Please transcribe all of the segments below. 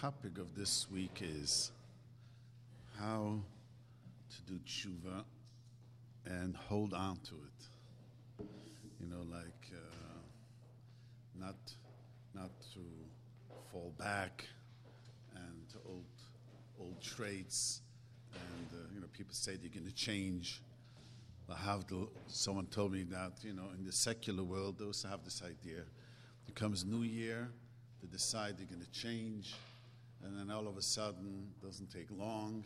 topic of this week is how to do tshuva and hold on to it. You know, like uh, not not to fall back and to old old traits. And uh, you know, people say they're going to change. I have someone told me that you know in the secular world also have this idea. It comes New Year, they decide they're going to change, and then all of a sudden, doesn't take long,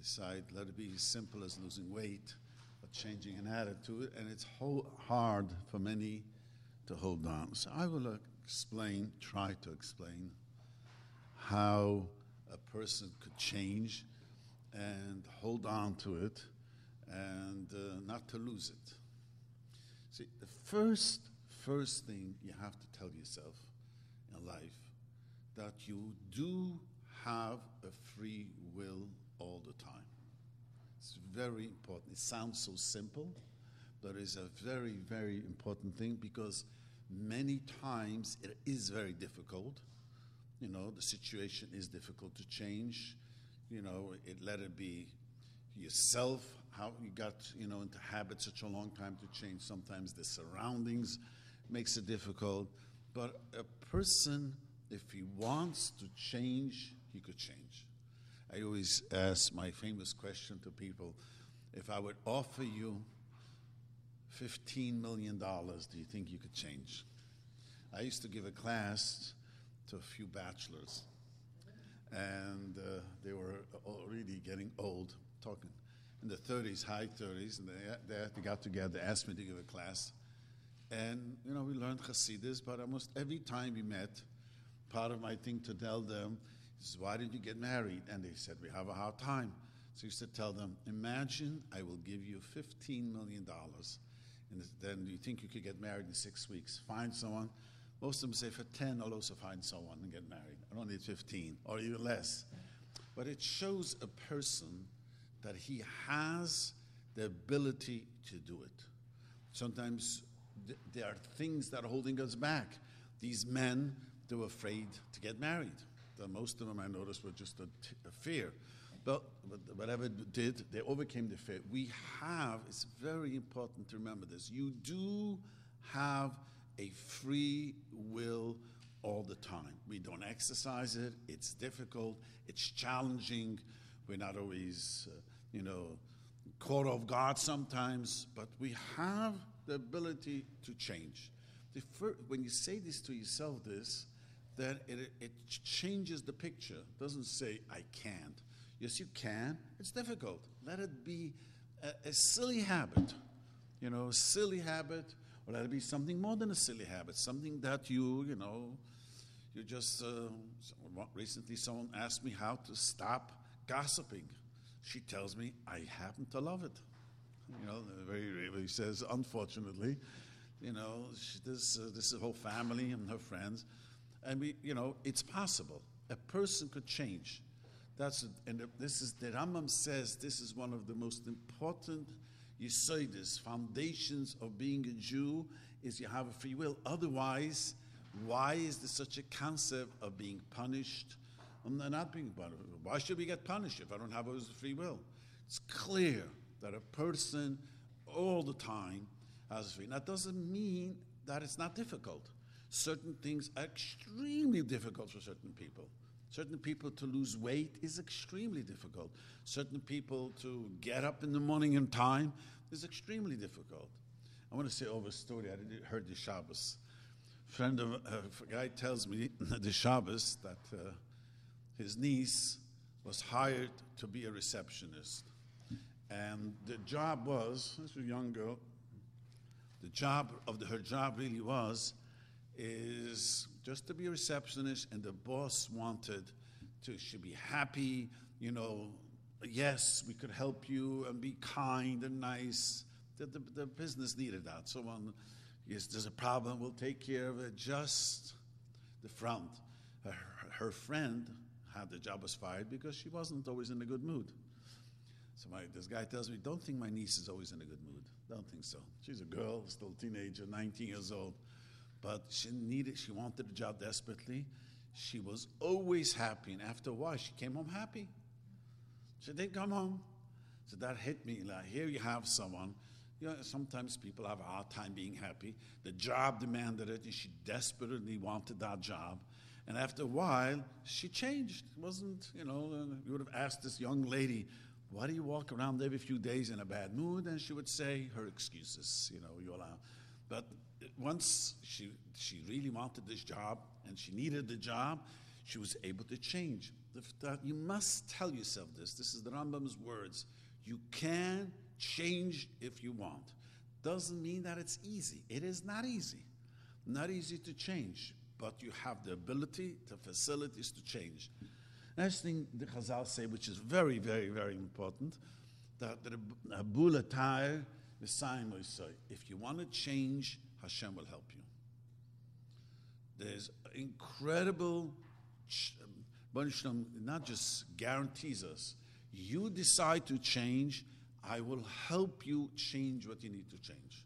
decide let it be as simple as losing weight, or changing an attitude, and it's hard for many to hold on. So I will explain, try to explain how a person could change and hold on to it and uh, not to lose it. See, the first, first thing you have to tell yourself in life that you do have a free will all the time. It's very important. It sounds so simple, but it's a very, very important thing because many times it is very difficult. You know, the situation is difficult to change. You know, it let it be yourself, how you got, you know, into habits such a long time to change. Sometimes the surroundings makes it difficult. But a person, if he wants to change, he could change. I always ask my famous question to people if I would offer you $15 million, do you think you could change? I used to give a class to a few bachelors, and uh, they were already getting old, talking in the 30s, high 30s, and they, they got together, asked me to give a class. And, you know, we learned Hasidus, but almost every time we met, part of my thing to tell them is, why didn't you get married? And they said, we have a hard time. So used to tell them, imagine I will give you $15 million. And then you think you could get married in six weeks. Find someone. Most of them say for 10, I'll also find someone and get married. I don't need 15 or even less. But it shows a person that he has the ability to do it. Sometimes th- there are things that are holding us back. These men, they were afraid to get married. Most of them I noticed were just a, t- a fear. But, but whatever it did, they overcame the fear. We have, it's very important to remember this, you do have a free will all the time. We don't exercise it, it's difficult, it's challenging. We're not always, uh, you know, caught off guard sometimes, but we have the ability to change. When you say this to yourself, this, then it, it changes the picture. It doesn't say, I can't. Yes, you can. It's difficult. Let it be a, a silly habit, you know, a silly habit, or let it be something more than a silly habit, something that you, you know, you just, uh, recently someone asked me how to stop gossiping. She tells me I happen to love it. You know, very rarely says, unfortunately, you know, she, this, uh, this whole family and her friends. And we, you know, it's possible. A person could change. That's and this is the Rambam says this is one of the most important yisoidis, foundations of being a Jew is you have a free will. Otherwise, why is there such a concept of being punished? and not being punished. Why should we get punished if I don't have a free will? It's clear that a person all the time has free. That doesn't mean that it's not difficult. Certain things are extremely difficult for certain people. Certain people to lose weight is extremely difficult. Certain people to get up in the morning in time is extremely difficult. I want to say over a story. I heard the Shabbos. Friend of uh, a guy tells me the Shabbos that uh, his niece was hired to be a receptionist. And the job was, this was a young girl, the job of the, her job really was, is just to be a receptionist, and the boss wanted to, she be happy, you know, yes, we could help you and be kind and nice. The, the, the business needed that. Someone, um, yes, there's a problem, we'll take care of it, just the front. Her, her friend, had the job was fired because she wasn't always in a good mood. So my, this guy tells me, don't think my niece is always in a good mood. Don't think so. She's a girl, still a teenager, 19 years old. But she needed, she wanted a job desperately. she was always happy. And after a while, she came home happy. She didn't come home. So that hit me. Like, here you have someone. You know, sometimes people have a hard time being happy. The job demanded it, and she desperately wanted that job. And after a while, she changed. It wasn't, you know, you would have asked this young lady, why do you walk around every few days in a bad mood? And she would say her excuses, you know, you allow. But once she, she really wanted this job and she needed the job, she was able to change. You must tell yourself this. This is the Rambam's words. You can change if you want. Doesn't mean that it's easy. It is not easy. Not easy to change but you have the ability, the facilities to change. Next thing the Chazal say, which is very, very, very important, that the Abula Tair, the sign if you want to change, Hashem will help you. There's incredible, not just guarantees us, you decide to change, I will help you change what you need to change.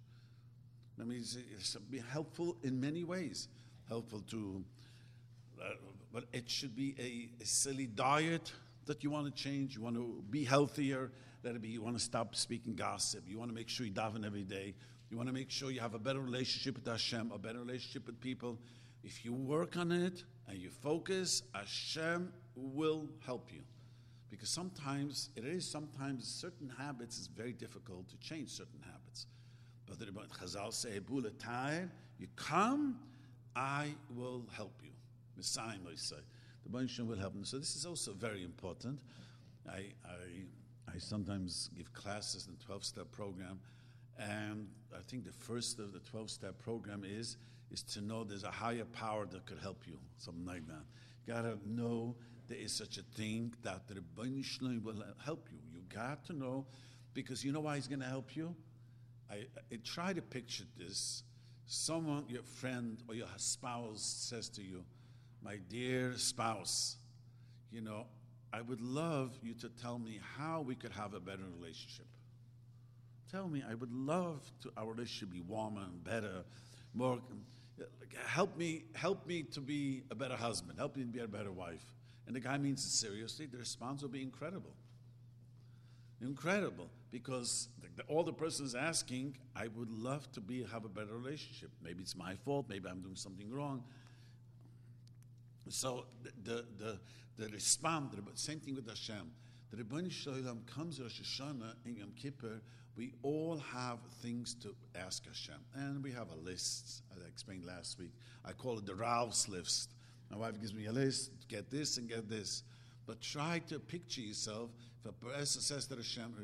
I mean, it's, be helpful in many ways helpful to, uh, but it should be a, a, silly diet that you want to change. You want to be healthier. That it be. You want to stop speaking gossip. You want to make sure you daven every day. You want to make sure you have a better relationship with Hashem, a better relationship with people. If you work on it and you focus, Hashem will help you. Because sometimes it is sometimes certain habits is very difficult to change certain habits. But the Chazal say, you come I will help you. Messiah say. The Baruch will help them. So this is also very important. I, I, I sometimes give classes in the 12-step program, and I think the first of the 12-step program is is to know there's a higher power that could help you, something like that. You gotta know there is such a thing that the Rebbeinu will help you. You got to know, because you know why he's to help you. I, I try to picture this someone, your friend or your spouse says to you, My dear spouse, you know, I would love you to tell me how we could have a better relationship. Tell me, I would love to our relationship be warmer and better, more. Help me, help me to be a better husband. Help me to be a better wife. And the guy means it seriously. The response will be incredible. Incredible, because all the person is asking, I would love to be have a better relationship. Maybe it's my fault. Maybe I'm doing something wrong. So the the the, the response, the same thing with Hashem. The Rebbeinu Shalom comes Rosh Hashanah and Yom Kippur. We all have things to ask Hashem, and we have a list. As I explained last week, I call it the Ralph's list. My wife gives me a list: get this and get this. But try to picture yourself. If a person says to Hashem,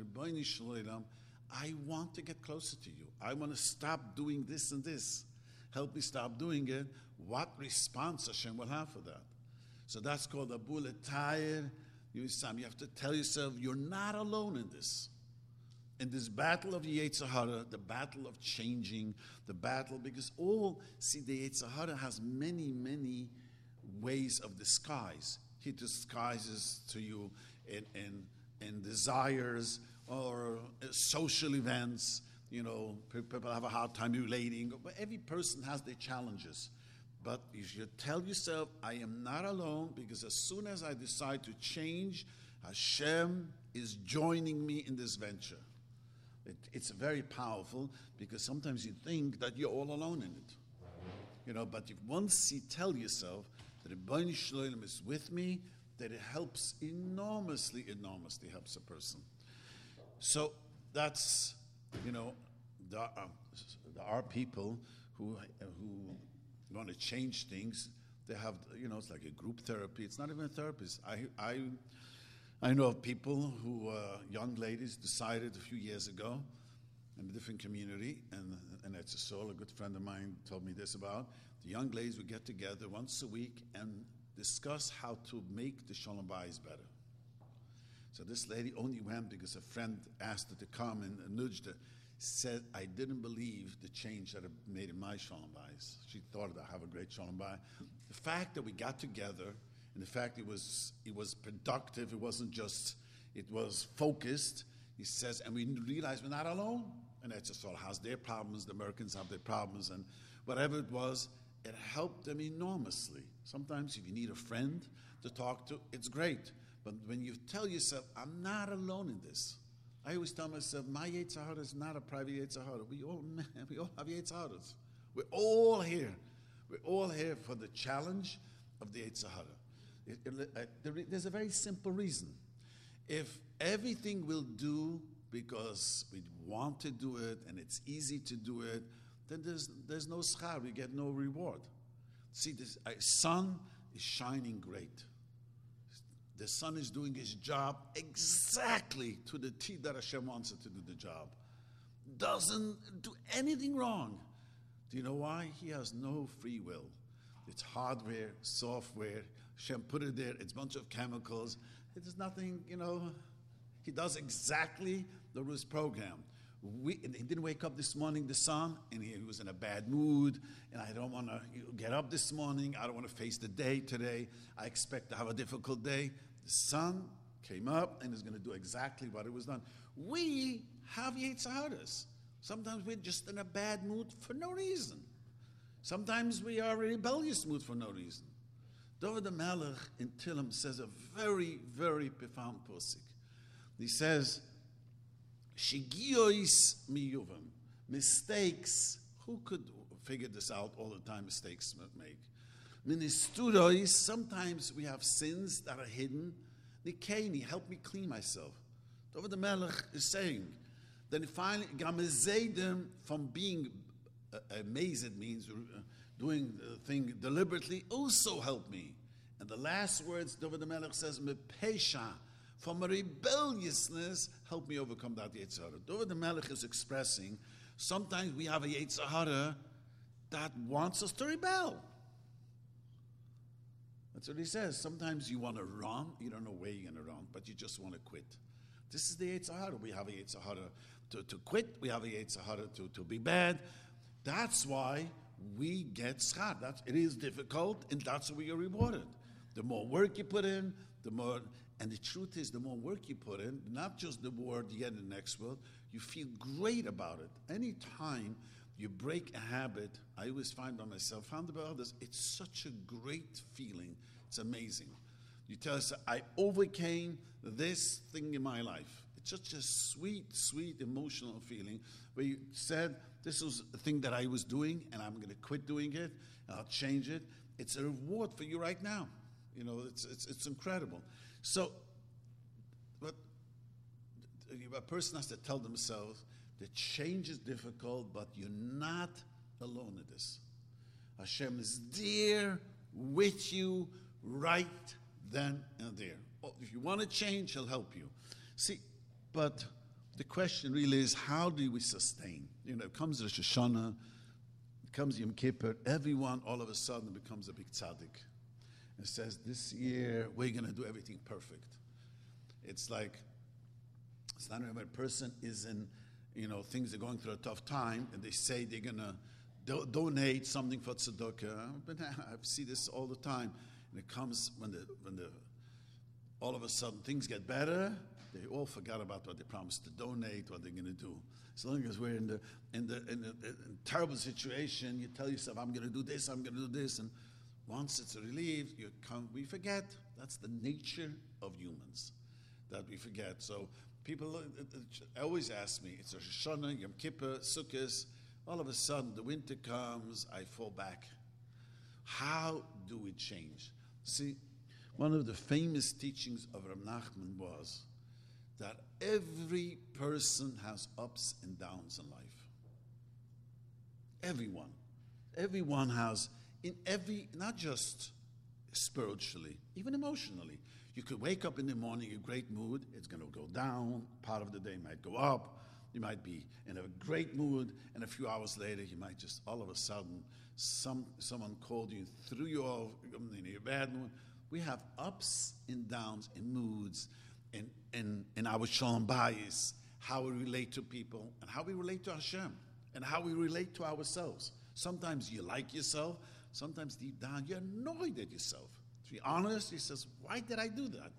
I want to get closer to you. I want to stop doing this and this. Help me stop doing it. What response Hashem will have for that? So that's called a bullet tire. You have to tell yourself you're not alone in this. In this battle of the Yetzer Hara, the battle of changing, the battle, because all, see, the Yetzer Hara has many, many ways of disguise. He disguises to you in, in, in desires, or social events. You know, people have a hard time relating. But Every person has their challenges. But you should tell yourself, I am not alone because as soon as I decide to change, Hashem is joining me in this venture. It, it's very powerful because sometimes you think that you're all alone in it. You know, but if once you tell yourself that Rebbeinu Shalom is with me, that it helps enormously, enormously helps a person. So that's, you know, there are, there are people who, who want to change things. They have, you know, it's like a group therapy. It's not even a therapist. I, I, I know of people who, uh, young ladies, decided a few years ago in a different community, and, and it's a soul, a good friend of mine told me this about. The young ladies would get together once a week and discuss how to make the Shalom Bayis better. So this lady only went because a friend asked her to come and nudged her. Said, I didn't believe the change that it made in my Shalom Bayis. She thought that I have a great Shalom Bay. The fact that we got together the fact it was, it was productive, it wasn't just, it was focused, he says, and we realized we're not alone. And that's just all has their problems, the Americans have their problems, and whatever it was, it helped them enormously. Sometimes, if you need a friend to talk to, it's great. But when you tell yourself, I'm not alone in this, I always tell myself, my Yetzer Hara is not a private Yetzer Hara. We all, we all have Yetzer Haras. We're all here. We're all here for the challenge of the Yetzer Hara. Uh, there's a very simple reason. If everything we'll do because we want to do it and it's easy to do it, then there's, there's no schar, we get no reward. See, the sun is shining great. The sun is doing his job exactly to the T that Hashem wants it to do the job. Doesn't do anything wrong. Do you know why? He has no free will. It's hardware, software. Hashem put it there. It's a bunch of chemicals. It's nothing, you know. He does exactly the rules program. We, he didn't wake up this morning, the sun, and he was in a bad mood. And I don't want to get up this morning. I don't want to face the day today. I expect to have a difficult day. The sun came up and is going to do exactly what it was done. We have Yetzer Haras. Sometimes we're just in a bad mood for no reason. Sometimes we are in a rebellious mood for no reason. David Melech in Tehillim says a very, very profound posik. He says, Shigiois miyuvim. Mistakes. Who could figure this out all the time? Mistakes make. Ministurois. Sometimes we have sins that are hidden. Nikeni, help me clean myself. David Melech is saying, then finally, Gamezedim from being uh, amazed means uh, doing the thing deliberately also help me. And the last words, David the Melech says, Mepesha from a rebelliousness, help me overcome that Yetzer Hara. David the Melech is expressing sometimes we have a Yetzer Hara that wants us to rebel. That's what he says. Sometimes you want to run, you don't know where you're going to run, but you just want to quit. This is the Yetzer Hara. We have a Yetzer Hara to, to quit, we have a Yetzer Hara to, to be bad. That's why we get schar. That's, it is difficult, and that's where you're rewarded. The more work you put in, the more and the truth is, the more work you put in, not just the word you get in the next world, you feel great about it. Anytime you break a habit, I always find by myself, found about others, it's such a great feeling. It's amazing. You tell us, I overcame this thing in my life. It's such a sweet, sweet emotional feeling where you said, This is a thing that I was doing, and I'm going to quit doing it, I'll change it. It's a reward for you right now. You know, it's, it's, it's incredible. So, but a person has to tell themselves that change is difficult, but you're not alone in this. Hashem is there with you right then and there. Oh, if you want to change, He'll help you. See, but the question really is how do we sustain? You know, comes Rosh Hashanah, comes Yom Kippur, everyone all of a sudden becomes a big tzaddik and says, This year we're going to do everything perfect. It's like, it's not when a person is in, you know, things are going through a tough time and they say they're going to do- donate something for tzedakah. But I see this all the time. And it comes when the, when the, all of a sudden things get better, they all forgot about what they promised to donate, what they're going to do. As long as we're in the in the in a, in terrible situation, you tell yourself, "I'm going to do this, I'm going to do this," and once it's relieved, you come, we forget. That's the nature of humans that we forget. So people uh, uh, always ask me, it's a Hashanah, Yom Kippur, Sukkot. All of a sudden, the winter comes, I fall back. How do we change? See, one of the famous teachings of Reb Nachman was that every person has ups and downs in life. Everyone. Everyone has in every, not just spiritually, even emotionally. You could wake up in the morning in a great mood, it's going to go down, part of the day might go up. You might be in a great mood, and a few hours later, you might just all of a sudden, some, someone called you, threw you off in your bad mood. We have ups and downs in moods, in, in, in our shalom bayis, how we relate to people, and how we relate to Hashem, and how we relate to ourselves. Sometimes you like yourself, Sometimes deep down, you're annoyed at yourself. To be honest, he says, Why did I do that?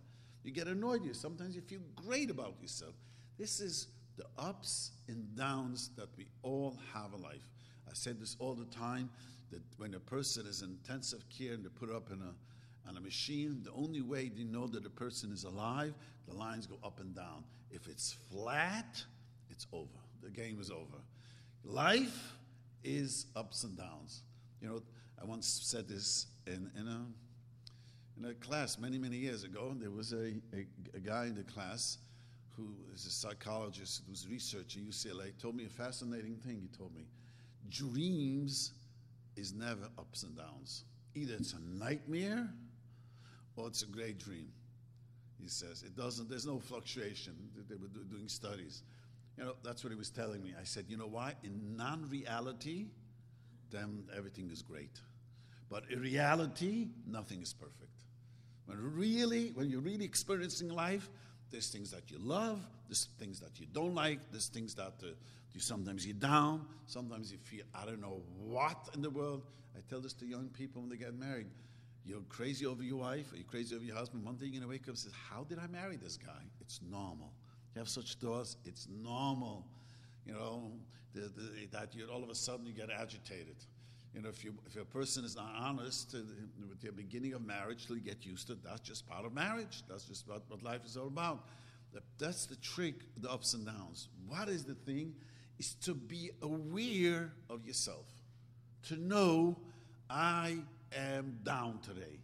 You get annoyed. You sometimes you feel great about yourself. This is the ups and downs that we all have in life. I said this all the time. that when a person is in intensive care and they put up in a on a machine, the only way they know that a person is alive, the lines go up and down. If it's flat, it's over. The game is over. Life is ups and downs. You know, I once said this in, in a in a class many, many years ago. There was a, a, a guy in the class who is a psychologist who's researching UCLA, told me a fascinating thing. He told me dreams is never ups and downs. Either it's a nightmare or it's a great dream. He says it doesn't. There's no fluctuation. They were doing studies. You know, that's what he was telling me. I said, you know why? In non-reality, then everything is great. But in reality, nothing is perfect. When really, when you're really experiencing life, there's things that you love, there's things that you don't like, there's things that uh, you sometimes you're down, sometimes you feel I don't know what in the world. I tell this to young people when they get married. You're crazy over your wife, or you're crazy over your husband. One day you're gonna wake up and say, How did I marry this guy? It's normal. You have such thoughts, it's normal. You know, the, the, that you all of a sudden you get agitated. You know, if, you, if a person is not honest with the beginning of marriage you get used to it, that's just part of marriage. That's just what, what life is all about. That's the trick, the ups and downs. What is the thing? Is to be aware of yourself. To know I am down today.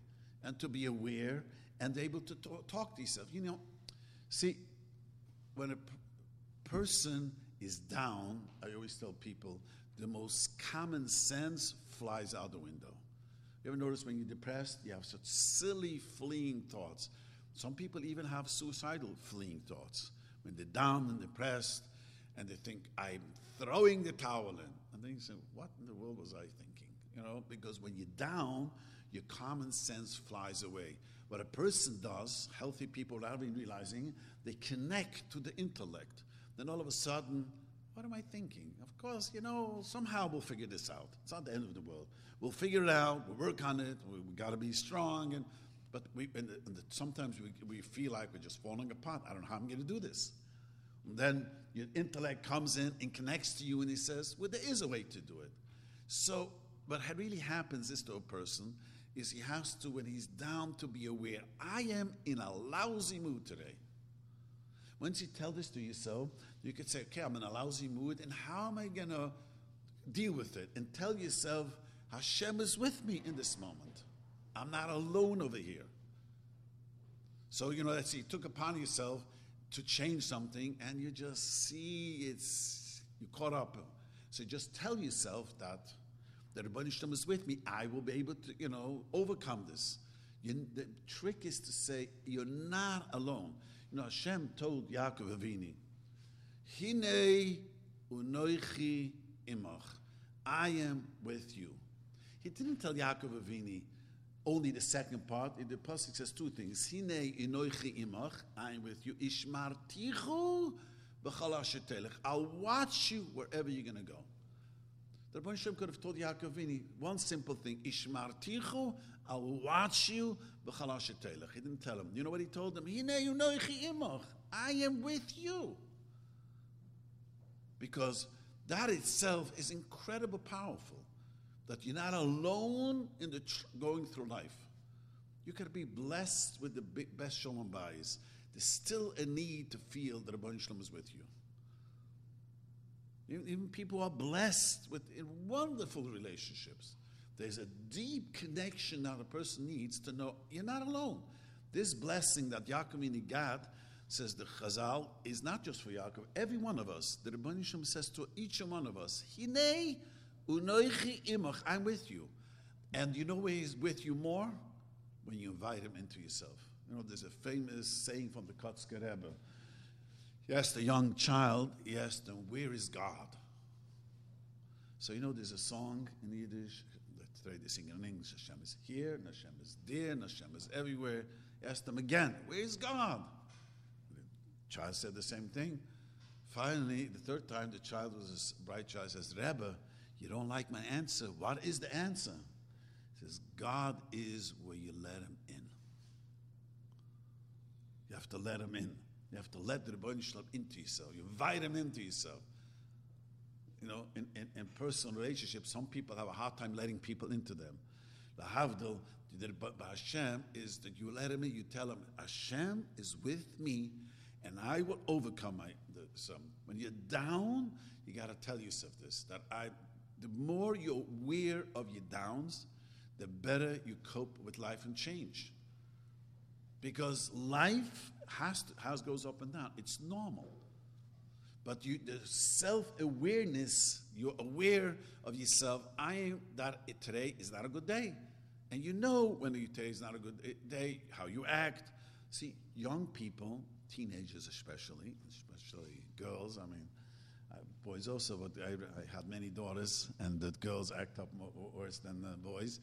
And to be aware and able to talk, talk to yourself. You know, see, when a p- person is down, I always tell people, the most common sense flies out the window. You ever notice when you're depressed, you have such silly, fleeing thoughts? Some people even have suicidal, fleeing thoughts. When they're down and depressed, and they think, I'm throwing the towel in. And then you say, What in the world was I thinking? You know, because when you're down, your common sense flies away. What a person does, healthy people, without even realizing, they connect to the intellect. Then all of a sudden, what am I thinking? Of course, you know, somehow we'll figure this out. It's not the end of the world. We'll figure it out. We'll work on it. We, we got to be strong. And but we and, and sometimes we, we feel like we're just falling apart. I don't know how I'm going to do this. And then your intellect comes in and connects to you, and he says, "Well, there is a way to do it." So, what really happens is to a person is he has to, when he's down, to be aware. I am in a lousy mood today. Once you tell this to yourself, you could say, okay, I'm in a lousy mood, and how am I going to deal with it? And tell yourself, Hashem is with me in this moment. I'm not alone over here. So, you know, that's you took upon yourself to change something, and you just see it's, you caught up. So just tell yourself that, that Rabbi Shem is with me. I will be able to, you know, overcome this. You, the trick is to say, you're not alone. You know, Hashem told Yaakov Avinu, Hine unoichi imach. I am with you. He didn't tell Yaakov Avinu only the second part. In the pasuk says two things. Hine unoichi imach. I am with you. Ishmartichu b'chalashetelech. I'll watch you wherever you're going to go. The Rebbe Shem could have told Yaakov Avinu one simple thing. Ishmartichu. I'll watch you b'chalashetelech. He didn't tell him. You know what he told him? Hine unoichi imach. I am with you because that itself is incredibly powerful. That you're not alone in the tr- going through life. You can be blessed with the best shalom bayis. There's still a need to feel that Rabbi Shalom is with you. Even, people are blessed with wonderful relationships. There's a deep connection that a person needs to know you're not alone. This blessing that Yaakov got says the Chazal, is not just for Yaakov, every one of us. The Rebbeinu Shem says to each one of us, Hine unoichi imach, I'm with you. And you know where he's with you more? When you invite him into yourself. You know, there's a famous saying from the Kotzker Rebbe. He the young child, asked him, where is God? So you know there's a song in Yiddish, today they sing in English, Hashem is here, and Hashem is there, and Hashem is everywhere. He asked him again, where is God? child said the same thing. Finally, the third time, the child was a bright child, says, Rebbe, you don't like my answer. What is the answer? He says, God is where you let him in. You have to let him in. You have to let the Rebbeinu Shalom into yourself. You invite him into yourself. you know, in, in, in personal relationships, some people have a hard time letting people into them. The Havdil, but Hashem is that you let him in, you tell him, Hashem is with me and I will overcome my the, some. When you're down, you got to tell yourself this that I, the more you're aware of your downs, the better you cope with life and change. Because life has to, has goes up and down. It's normal. But you, the self-awareness, you're aware of yourself. I am that today is not a good day. And you know when you today is not a good day, how you act. See, young people, teenagers especially, especially girls, I mean, uh, boys also, but I, I, had many daughters, and the girls act up more, worse than the boys.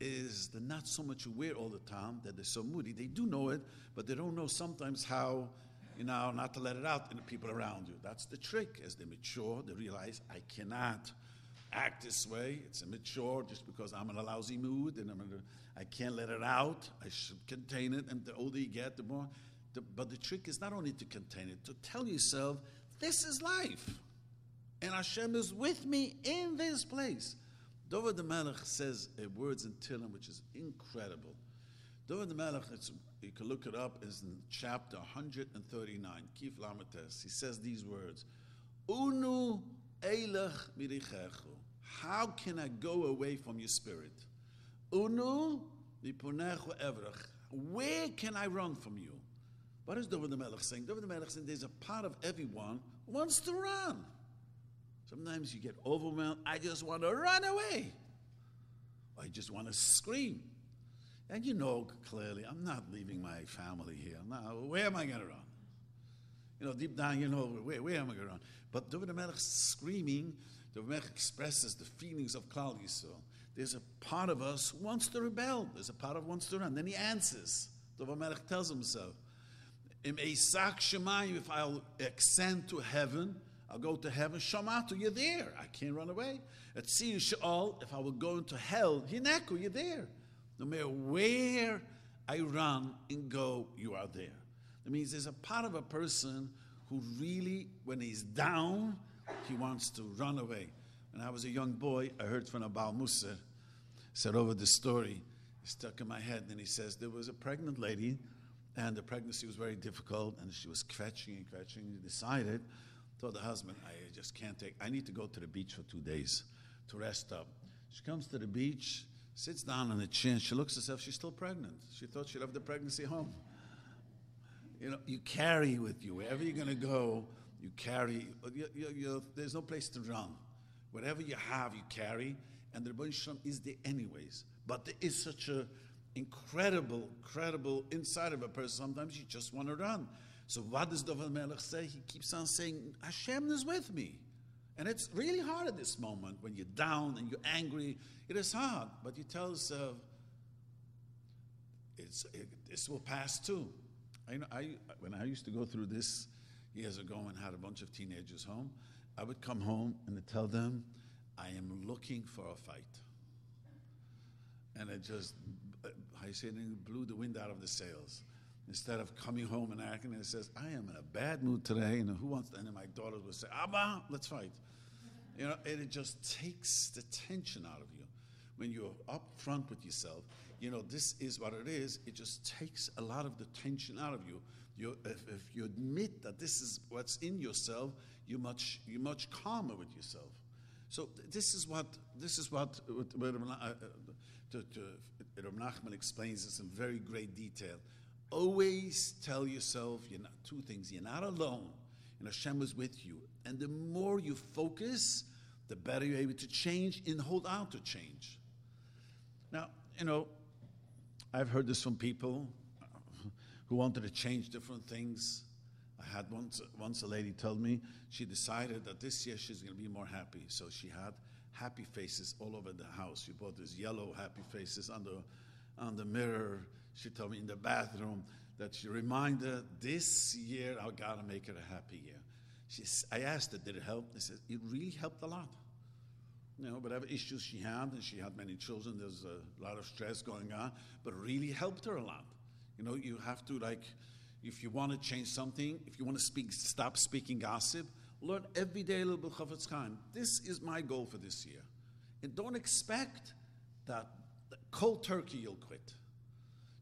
Is they're not so much aware all the time that they're so moody. They do know it, but they don't know sometimes how, you know, not to let it out in the people around you. That's the trick. As they mature, they realize I cannot act this way. It's immature just because I'm in a lousy mood and I'm in a, I can't let it out. I should contain it. And the older you get, the more. The, but the trick is not only to contain it, to tell yourself, this is life. And Hashem is with me in this place. David the Melech says words in Tehillim which is incredible. David the Melech, you can look it up, is in chapter 139, Kif Lamates. He says these words, Unu Eilech mirichechu. How can I go away from your spirit? Unu miponechu evrach. Where can I run from you? What is David the Melech saying? David the Melech saying there's a part of everyone wants to run. Sometimes you get overwhelmed. I just want to run away. I just want to scream. And you know clearly, I'm not leaving my family here. Now, where am I going to run? You know, deep down, you know, where, where am I going to run? But David Melech screaming, David Melech expresses the feelings of Klal Yisrael. There's a part of us wants to rebel. There's a part of wants to run. Then he answers. David Melech tells himself, if I'll ascend to heaven, I'll go to heaven. Shamatu, you're there. I can't run away. At Siyur Sha'al, if I will go into hell, Hineku, you're there. No matter where I run and go, you are there. That means there's a part of a person who really, when he's down, he wants to run away. When I was a young boy, I heard from a Baal Mussar, said over the story, stuck in my head, and he says there was a pregnant lady, and the pregnancy was very difficult, and she was kvetching and kvetching. He decided, told the husband, I just can't take, I need to go to the beach for two days to rest up. She comes to the beach, sits down on the chin, she looks herself, she's still pregnant. She thought she left the pregnancy home. You know, you carry with you, wherever you're going to go, you carry, you, you, you, there's no place to run. Whatever you have, you carry, and the Rebbe Shalom is there anyways. But there is such a incredible, incredible inside of a person. Sometimes you just want to run. So what does David Melech say? He keeps on saying, Hashem is with me. And it's really hard at this moment when you're down and you're angry. It is hard, but you tell yourself, uh, it's, it, this will pass too. I, know, I, when I used to go through this years ago and had a bunch of teenagers home, I would come home and tell them, I am looking for a fight. And it just, I say, it blew the wind out of the sails. Instead of coming home and acting, and it says, I am in a bad mood today, and who wants to? And my daughters would say, Abba, let's fight. You know, it just takes the tension out of you. When you're up front with yourself, you know, this is what it is. It just takes a lot of the tension out of you. you if, if, you admit that this is what's in yourself, you're much, you're much calmer with yourself. So this is what this is what, what uh, to, to, Nachman explains this in very great detail. Always tell yourself you're not two things. You're not alone, and Hashem is with you. And the more you focus, the better you're able to change and hold on to change. Now, you know, I've heard this from people who wanted to change different things. I had once, once a lady told me she decided that this year she's going to be more happy. So she had happy faces all over the house. She bought these yellow happy faces on the, on the mirror. She told me in the bathroom that she reminded this year I got to make it a happy year. She, I asked her, did it help? They said, it really helped a lot you know, whatever issues she had, and she had many children, there's a lot of stress going on, but really helped her a lot. You know, you have to, like, if you want to change something, if you want to speak, stop speaking gossip, learn every day a little bit Chafetz Chaim. This is my goal for this year. And don't expect that cold turkey you'll quit.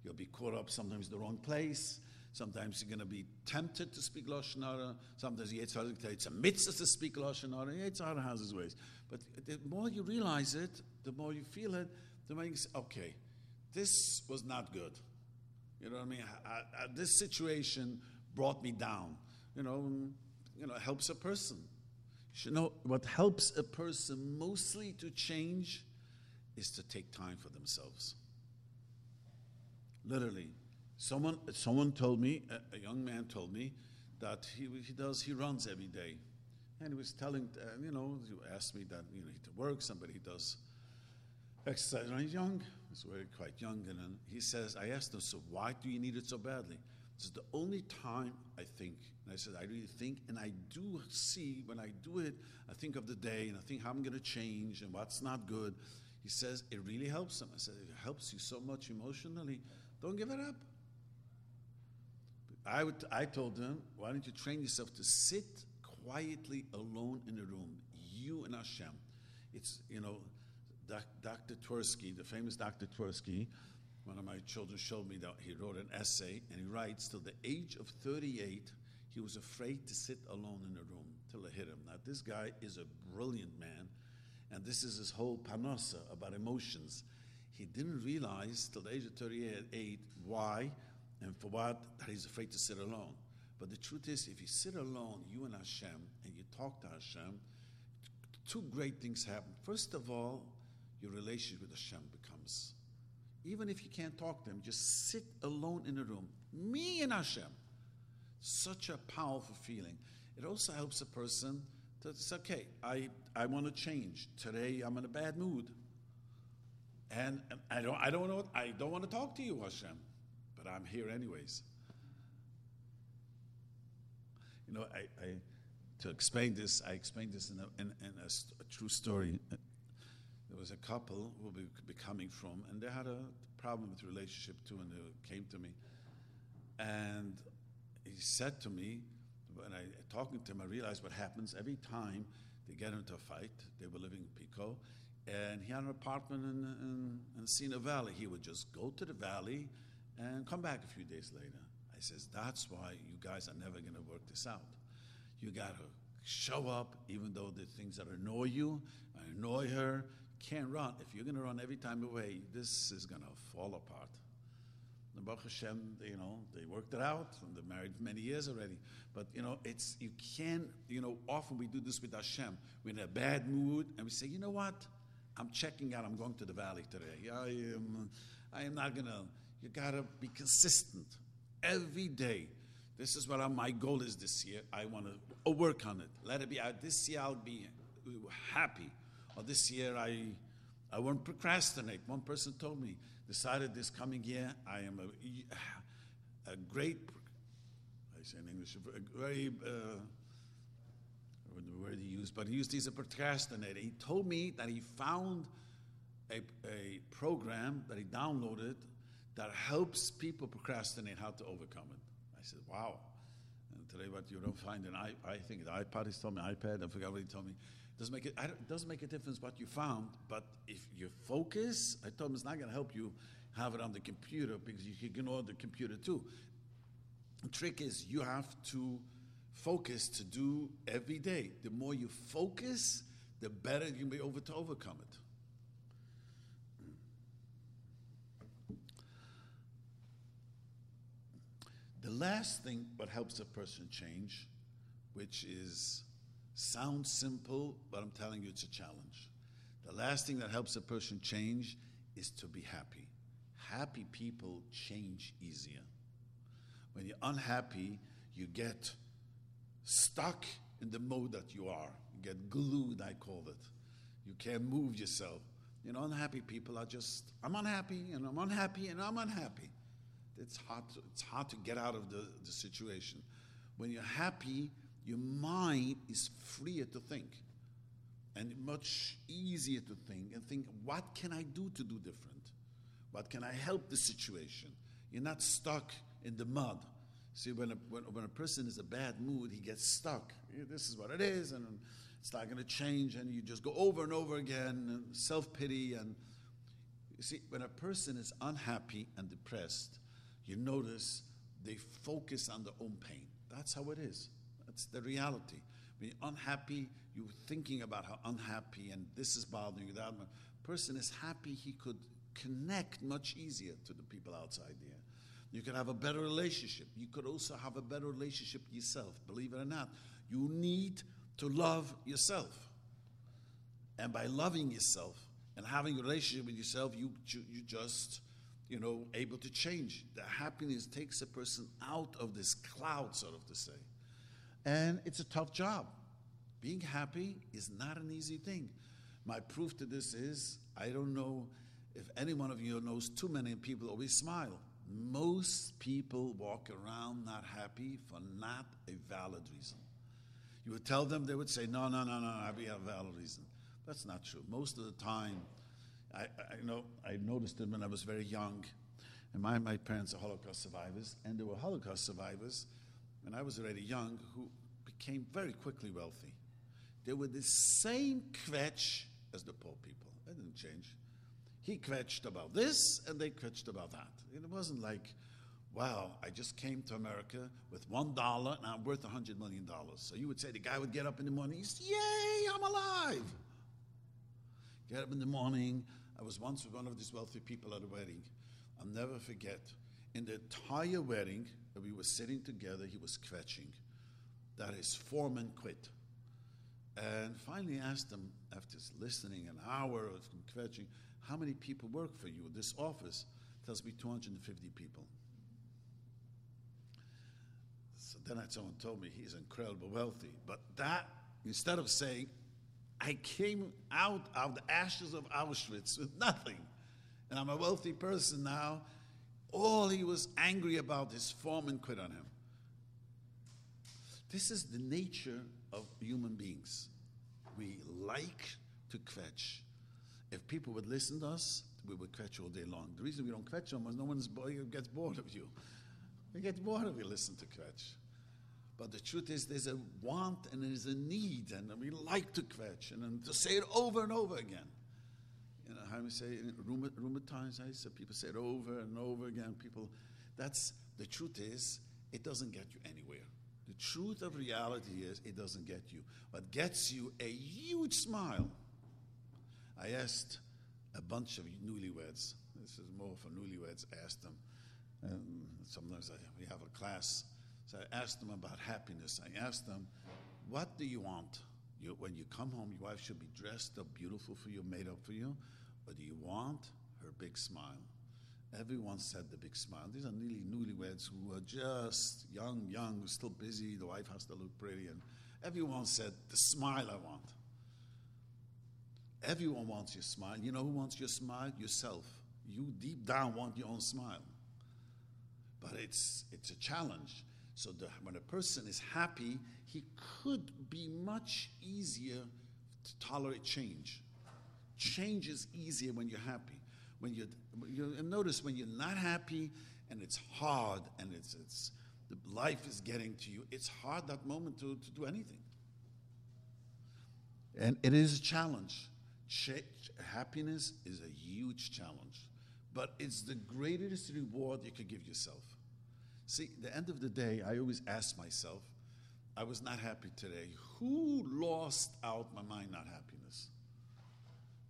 You'll be caught up sometimes in the wrong place. Sometimes you're going to be tempted to speak Lashon Hara. Sometimes it's a mitzvah to speak Lashon Hara. Yetzer Hara has his ways. But the more you realize it, the more you feel it, the more you say, okay, this was not good. You know what I mean? I, I, this situation brought me down. You know, you know, helps a person. You know what helps a person mostly to change is to take time for themselves. Literally, someone someone told me, a, a young man told me, that he he does he runs every day, and he was telling, uh, you know, you asked me that you know he to work, somebody does exercise. And he's young, he's very quite young, and he says, I asked him, so why do you need it so badly? This is the only time I think. And I said, I really think, and I do see when I do it, I think of the day and I think how I'm going to change and what's not good. He says, it really helps him. I said, it helps you so much emotionally. Don't give it up. I, would, I told him, why don't you train yourself to sit quietly alone in a room, you and Hashem. It's, you know, Dr. Twersky, the famous Dr. Twersky, one of my children showed me that he wrote an essay, and he writes, till the age of 38, he was afraid to sit alone in a room till it hit him. Now, this guy is a brilliant man, and this is his whole panosa about emotions. He didn't realize till the age of 38 why and for what that he's afraid to sit alone. But the truth is, if you sit alone, you and Hashem, and you talk to Hashem, two great things happen. First of all, your relationship with Hashem becomes even if you can't talk to him, just sit alone in a room. Me and Hashem. Such a powerful feeling. It also helps a person to say, okay, I, I want to change. Today I'm in a bad mood. And, and I don't I don't know I don't want to talk to you, Hashem, but I'm here anyways. You know, I, I to explain this, I explained this in a, in, in a, a true story there was a couple who be, be coming from, and they had a problem with relationship too, and they came to me. And he said to me, when I talking to him, I realized what happens every time they get into a fight. They were living in Pico, and he had an apartment in, in, in Sina Valley. He would just go to the valley and come back a few days later. I says, that's why you guys are never going to work this out. You got to show up, even though the things that annoy you, annoy her, can't run. If you're going to run every time away, this is going to fall apart. The Baruch Hashem, you know, they worked it out. And they're married many years already. But, you know, it's, you can't, you know, often we do this with Hashem. We're in a bad mood and we say, you know what? I'm checking out. I'm going to the valley today. I am, I am not to, you got to be consistent every day. This is what I'm, my goal is this year. I want to work on it. Let it be out. This year I'll be happy or this year I, I won't procrastinate. One person told me, decided this coming year I am a, a great, I say in English, a very, uh, the word he used, but he used he's a procrastinator. He told me that he found a, a program that he downloaded that helps people procrastinate how to overcome it. I said, wow. And today, what you don't find an I, I think the iPad, he's told me iPad, I forgot what he told me. Doesn't make it, it doesn't make a difference what you found, but if you focus, I told him it's not going to help you have it on the computer because you can ignore the computer too. The trick is you have to focus to do every day. The more you focus, the better you can be able to overcome it. The last thing what helps a person change, which is Sounds simple, but I'm telling you it's a challenge. The last thing that helps a person change is to be happy. Happy people change easier. When you're unhappy, you get stuck in the mode that you are. You get glued, I call it. You can't move yourself. You know, unhappy people are just, I'm unhappy and I'm unhappy and I'm unhappy. It's hard to, it's hard to get out of the, the situation. When you're happy, your mind is freer to think and much easier to think and think, what can I do to do different? What can I help the situation? You're not stuck in the mud. See, when a, when, when a person is a bad mood, he gets stuck. This is what it is, and it's not going to change, and you just go over and over again, self pity. And you see, when a person is unhappy and depressed, you notice they focus on their own pain. That's how it is. That's the reality. When you're unhappy, you're thinking about how unhappy and this is bothering you. That person is happy, he could connect much easier to the people outside there. You could have a better relationship. You could also have a better relationship yourself. Believe it or not, you need to love yourself. And by loving yourself and having a relationship with yourself, you, you just, you know, able to change. The happiness takes a person out of this cloud, sort of to say. And it's a tough job. Being happy is not an easy thing. My proof to this is I don't know if any one of you knows too many people always smile. Most people walk around not happy for not a valid reason. You would tell them, they would say, No, no, no, no, I have a valid reason. That's not true. Most of the time, I, I know I noticed it when I was very young. And my, my parents are Holocaust survivors, and there were Holocaust survivors when I was already young who became very quickly wealthy. They were the same kvetch as the poor people. That didn't change. He kvetched about this, and they kvetched about that. It wasn't like, wow, I just came to America with one dollar and I'm worth a hundred million dollars. So you would say the guy would get up in the morning, he's, yay, I'm alive. Get up in the morning. I was once with one of these wealthy people at a wedding. I'll never forget. In the entire wedding, that we were sitting together, he was kvetching that his foreman quit. And finally asked him, after listening an hour of kvetching, how many people work for you? This office tells me 250 people. So then someone told me he's incredibly wealthy. But that, instead of saying, I came out of the ashes of Auschwitz with nothing, and I'm a wealthy person now, all he was angry about, his foreman quit on him. This is the nature of human beings. We like to kvetch. If people would listen to us, we would kvetch all day long. The reason we don't kvetch them is no one gets bored of you. We get bored if we listen to kvetch. But the truth is, there's a want and there's a need, and we like to kvetch and to say it over and over again. You know how we say I say people say it over and over again. People, that's the truth is, it doesn't get you anywhere. The truth of reality is it doesn't get you. What gets you a huge smile. I asked a bunch of newlyweds. This is more for newlyweds. I asked them. And sometimes I, we have a class. So I asked them about happiness. I asked them, what do you want? You, when you come home, your wife should be dressed up, beautiful for you, made up for you. Or do you want her big smile? Everyone said the big smile. These are nearly newlyweds who are just young, young, still busy. The wife has to look pretty. And everyone said, The smile I want. Everyone wants your smile. You know who wants your smile? Yourself. You deep down want your own smile. But it's, it's a challenge. So the, when a person is happy, he could be much easier to tolerate change. Change is easier when you're happy when you you notice when you're not happy and it's hard and it's it's the life is getting to you, it's hard that moment to, to do anything. And it is a challenge. Happiness is a huge challenge, but it's the greatest reward you could give yourself. See, the end of the day, I always ask myself, I was not happy today. Who lost out my mind not happiness?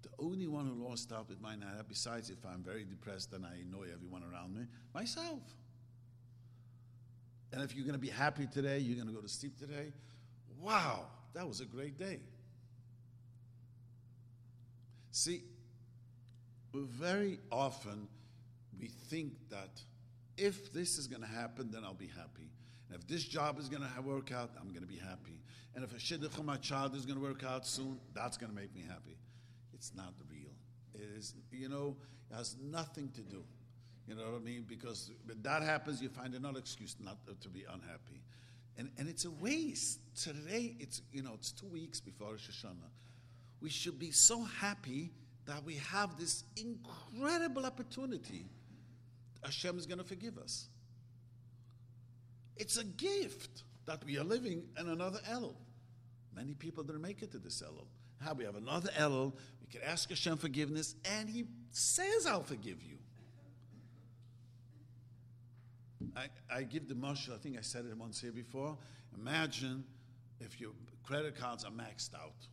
the only one who lost out with my night, besides if I'm very depressed and I annoy everyone around me, myself. And if you're going to be happy today, you're going to go to sleep today, wow, that was a great day. See, very often we think that if this is going to happen, then I'll be happy. And if this job is going to work out, I'm going to be happy. And if a shidduch my child is going to work out soon, that's going to make me happy it's not real. It is, you know, it has nothing to do. You know what I mean? Because when that happens, you find another excuse not to be unhappy. And, and it's a waste. Today, it's, you know, it's two weeks before Rosh Hashanah. We should be so happy that we have this incredible opportunity. Hashem is going to forgive us. It's a gift that we are living in another Elul. Many people didn't make it to this Elul. How we have another Elul, we can ask Hashem forgiveness, and He says, I'll forgive you. I, I give the mushal, I think I said it once here before. Imagine if your credit cards are maxed out.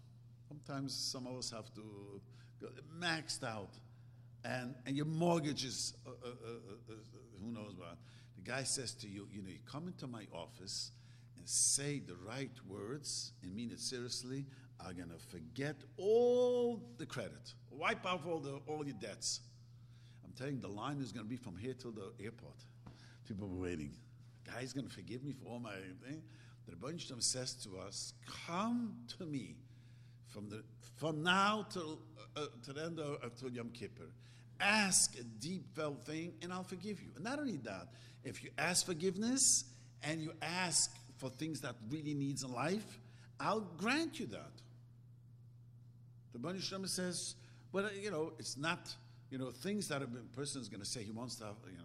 Sometimes some of us have to go maxed out. And, and your mortgage is, uh, uh, uh, who knows what. The guy says to you, you know, you come into my office and say the right words and mean it seriously, I'm going to forget all the credit, wipe off all, the, all your debts. I'm telling you, the line is going to be from here till the airport. People were waiting. The guy's going to forgive me for all my thing. The Rebbe says to us, Come to me from, the, from now till, uh, to the end of, till Yom Kippur. Ask a deep felt thing, and I'll forgive you. And not only that, if you ask forgiveness and you ask for things that really needs in life, I'll grant you that. The Bani Shem says, well, you know, it's not, you know, things that a person is going to say he wants to have, you know,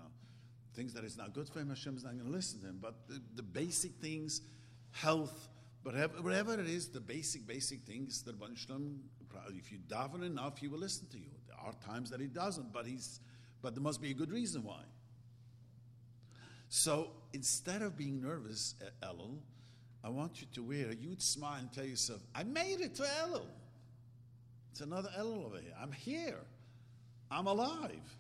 things that is not good for him, Hashem is not going to listen to him. But the, the basic things, health, whatever, whatever it is, the basic, basic things that Shem, if you daven enough, he will listen to you. There are times that he doesn't, but he's, but there must be a good reason why. So instead of being nervous Elul, I want you to wear a huge smile and tell yourself, I made it to Elul. It's another Elul over here. I'm here. I'm alive.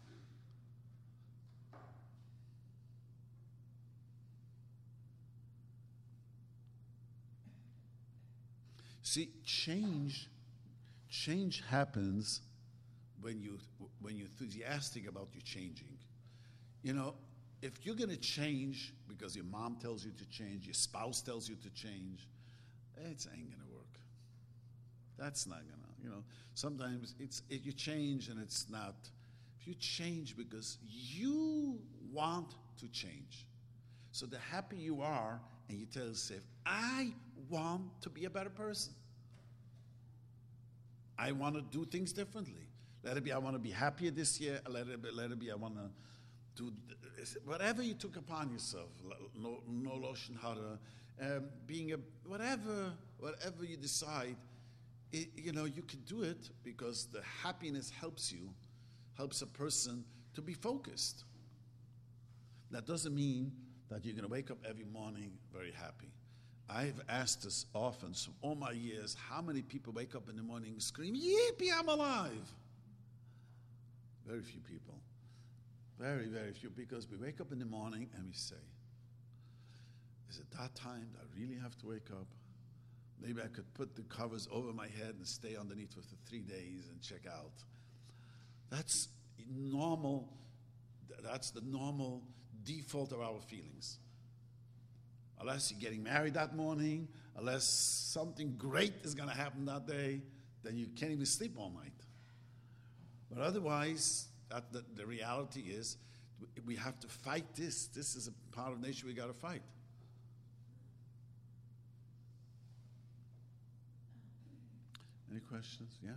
See, change, change happens when you when you're enthusiastic about your changing. You know, if you're going to change because your mom tells you to change, your spouse tells you to change, it ain't going to work. That's not going to, you know, sometimes it's, it, you change and it's not. If you change because you want to change, so the happier you are, and you tell yourself, I want to be a better person. I want to do things differently. Let it be, I want to be happier this year. Let it be, let it be I want to do whatever you took upon yourself, no, no loshen hara, um, being a whatever, whatever you decide, it, you know, you can do it because the happiness helps you, helps a person to be focused. That doesn't mean that you're going to wake up every morning very happy. I've asked this often, all my years, how many people wake up in the morning and scream, Yippee, I'm alive? Very few people. Very, very few, because we wake up in the morning and we say, Is it that time that I really have to wake up? Maybe I could put the covers over my head and stay underneath for three days and check out. That's normal. That's the normal default of our feelings. Unless you're getting married that morning, unless something great is going to happen that day, then you can't even sleep all night. But otherwise, that, the, the reality is we have to fight this. This is a part of nature we got to fight. Any questions? Yeah?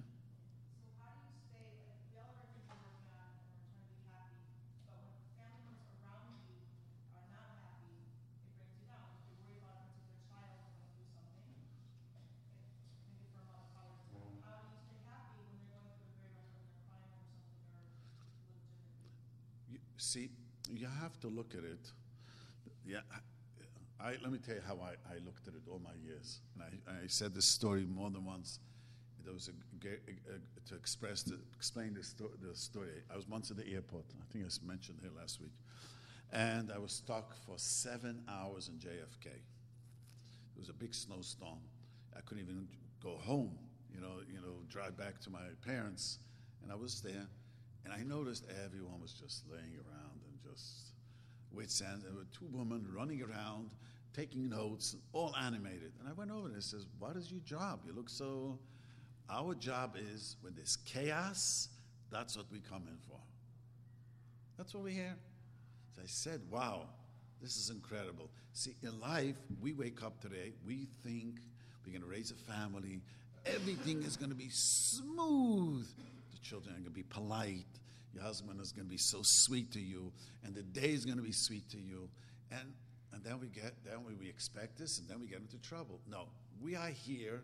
See, you have to look at it. Yeah, I, let me tell you how I, I looked at it all my years. And I, I said this story more than once. There was a, a, a, to express the, explain the, sto- the story. I was once at the airport. I think I mentioned here last week, and I was stuck for seven hours in JFK. It was a big snowstorm. I couldn't even go home. You know, you know, drive back to my parents, and I was there. And I noticed everyone was just laying around and just with sand. There were two women running around, taking notes, all animated. And I went over and I says, What is your job? You look so. Our job is when there's chaos, that's what we come in for. That's what we're here. So I said, Wow, this is incredible. See, in life, we wake up today, we think we're going to raise a family, everything is going to be smooth The children are going to be polite. Your husband is going to be so sweet to you, and the day is going to be sweet to you. And and then we get then we, we expect this, and then we get into trouble. No, we are here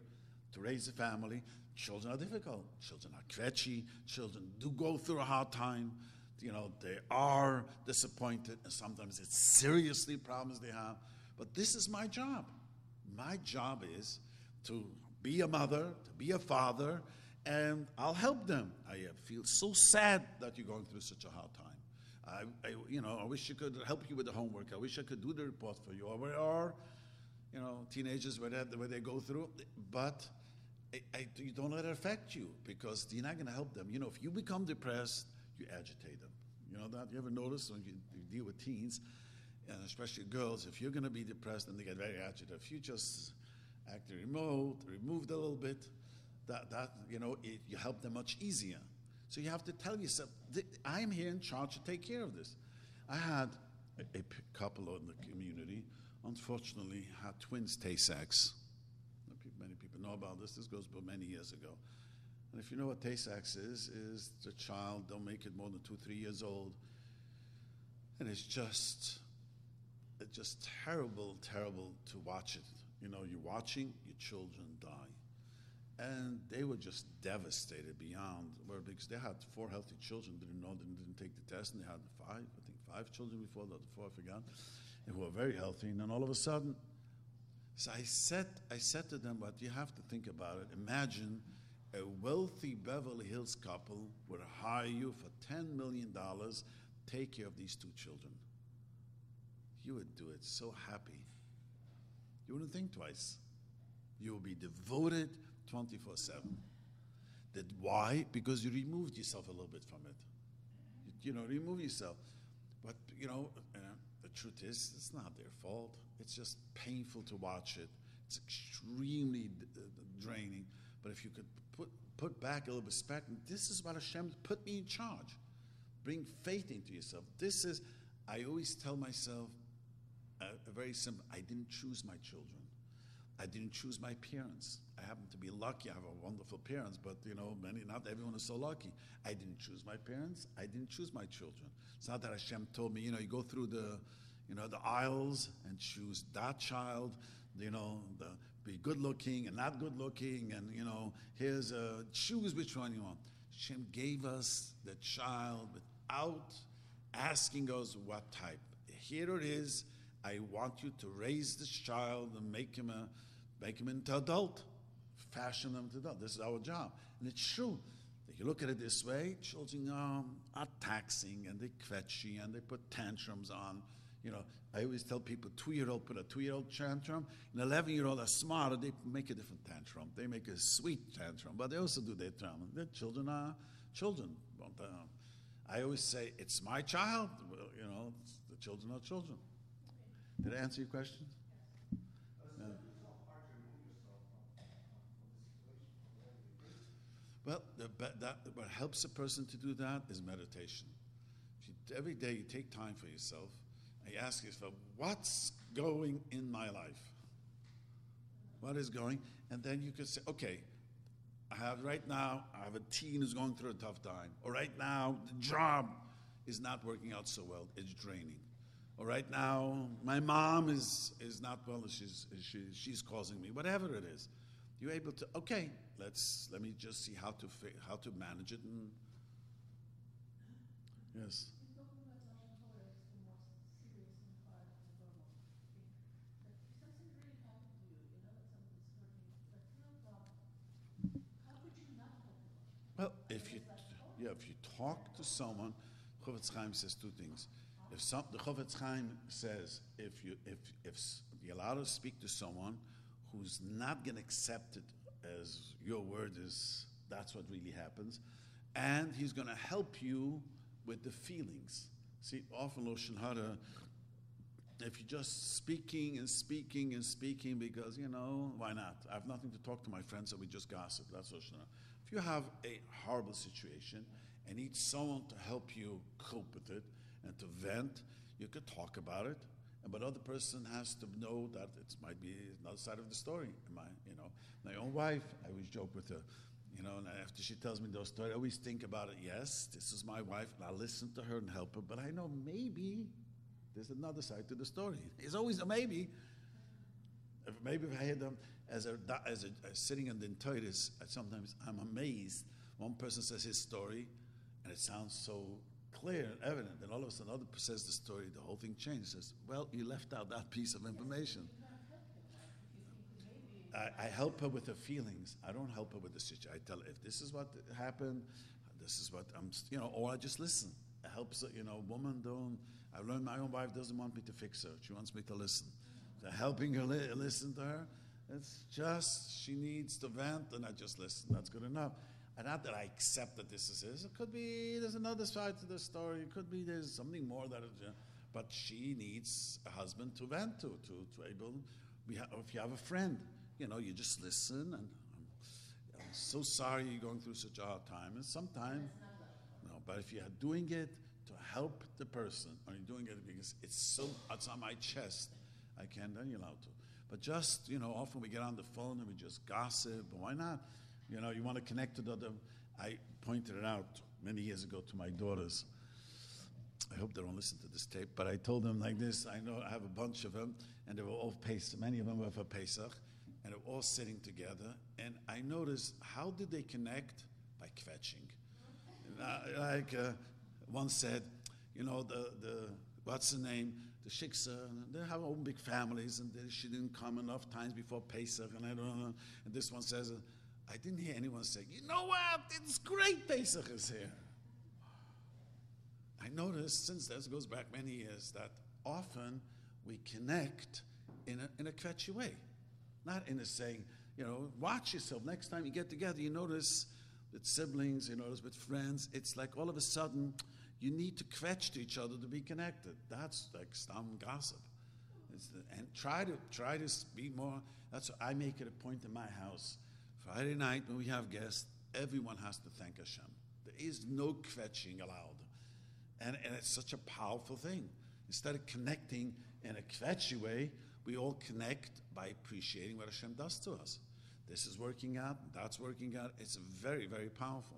to raise a family. Children are difficult. Children are kvetchy. Children do go through a hard time. You know, they are disappointed, and sometimes it's seriously problems they have. But this is my job. My job is to be a mother, to be a father, and I'll help them. I uh, feel so sad that you're going through such a hard time. I, I, you know, I wish I could help you with the homework. I wish I could do the report for you. Or, or you know, teenagers where they, where they go through. But I, I, you don't let it affect you because you're not going to help them. You know, if you become depressed, you agitate them. You know that? You ever notice when you, you deal with teens, and especially girls, if you're going to be depressed and they get very agitated, if you just act remote, removed a little bit, that, that you know, it, you help them much easier. So you have to tell yourself, I'm here in charge to take care of this. I had a, a couple in the community, unfortunately, had twins Tay-Sachs. Many people know about this. This goes back many years ago. And if you know what Tay-Sachs is, is the child don't make it more than two, three years old, and it's just, it's just terrible, terrible to watch it. You know, you're watching your children die and they were just devastated beyond where because they had four healthy children didn't know didn't, didn't take the test and they had five i think five children before the other four i forgot who were very healthy. And then all of a sudden so i said i said to them but you have to think about it. Imagine a wealthy beverly hills couple would hire you for $10 million take care of these two children. You would do it so happy. You wouldn't think twice. You will be devoted 24 7. That why? Because you removed yourself a little bit from it. You, you know, remove yourself. But, you know, uh, the truth is, it's not their fault. It's just painful to watch it. It's extremely d- d- draining. But if you could put, put back a little perspective, this is what Hashem put me in charge. Bring faith into yourself. This is, I always tell myself, uh, very simple I didn't choose my children. I didn't choose my parents. I happen to be lucky. I have a wonderful parents, but you know, many not everyone is so lucky. I didn't choose my parents. I didn't choose my children. It's not that Hashem told me, you know, you go through the, you know, the aisles and choose that child. You know, the, be good looking and not good looking, and you know, here's a choose which one you want. Hashem gave us the child without asking us what type. Here it is. I want you to raise this child and make him a make him into adult fashion them to adult. This is our job. And it's true. If you look at it this way, children um, are taxing and they kvetchy and they put tantrums on. You know, I always tell people two-year-old put a two-year-old tantrum, an eleven-year-old are smarter. They make a different tantrum. They make a sweet tantrum, but they also do their tantrum. Their children are children. Uh, I always say it's my child. Well, you know, the children are children. Did I answer your question? Well, the, that, what helps a person to do that is meditation. You, every day you take time for yourself and you ask yourself, what's going in my life? What is going? And then you can say, okay, I have right now, I have a teen who's going through a tough time. Or right now, the job is not working out so well, it's draining. Or right now, my mom is, is not well, she's, she, she's causing me, whatever it is. You're able to, okay, let's let me just see how to how to manage it and yes well if you yeah if you talk to someone Chofetz Chaim says two things if some, the Chofetz Chaim says if you if if you're allowed to speak to someone who's not going to accept it as your word is that's what really happens. And he's going to help you with the feelings. See, often Loshen Hara, if you're just speaking and speaking and speaking because, you know, why not? I have nothing to talk to my friends, so we just gossip. That's Loshen Hara. If you have a horrible situation and need someone to help you cope with it and to vent, you could talk about it but other person has to know that it might be another side of the story. My, you know, my own wife, I always joke with her, you know, and after she tells me those stories, I always think about it. Yes, this is my wife, and I listen to her and help her, but I know maybe There's another side to the story. It's always a maybe. If, maybe if I had them as a, as a as sitting in the sometimes I'm amazed. One person says his story, and it sounds so clear and evident. Then all of a sudden, person says the story, the whole thing changes. Says, well, you left out that piece of information. I, I, help her with her feelings. I don't help her with the situation. I tell her if this is what happened, this is what I'm, you know, or I just listen. It helps, her, you know, woman don't. I learned my own wife doesn't want me to fix her. She wants me to listen. So helping her li- listen to her, it's just she needs to vent, and I just listen. That's good enough. And not that I accept that this is his. It could be there's another side to the story. It could be there's something more that. But she needs a husband to vent to, to, to able. We have, if you have a friend, you know, you just listen and I'm, I'm so sorry you're going through such a hard time. And sometimes, no, but if you're doing it to help the person, or you're doing it because it's so, it's on my chest, I can't, then you're allowed to. But just, you know, often we get on the phone and we just gossip, but why not? You know, you want to connect to the other. I pointed it out many years ago to my daughters. I hope they don't listen to this tape, but I told them like this. I know I have a bunch of them, and they were all Pesach. Many of them were for Pesach and they're all sitting together. And I noticed how did they connect? By kvetching. Like uh, one said, you know, the, the what's the name? The shiksa, they have own big families, and they, she didn't come enough times before Pesach, and I don't know. And this one says, I didn't hear anyone say, you know what? It's great Pesach is here. I noticed, since this goes back many years, that often we connect in a, in a kvetchy way. Not in a saying, you know, watch yourself. Next time you get together, you notice with siblings, you notice with friends, it's like all of a sudden you need to kvetch to each other to be connected. That's like stam gossip. The, and try to try to be more. That's what I make it a point in my house. Friday night when we have guests, everyone has to thank Hashem. There is no kvetching allowed, and and it's such a powerful thing. Instead of connecting in a kvetchy way, we all connect by appreciating what Hashem does to us. This is working out, that's working out. It's very, very powerful.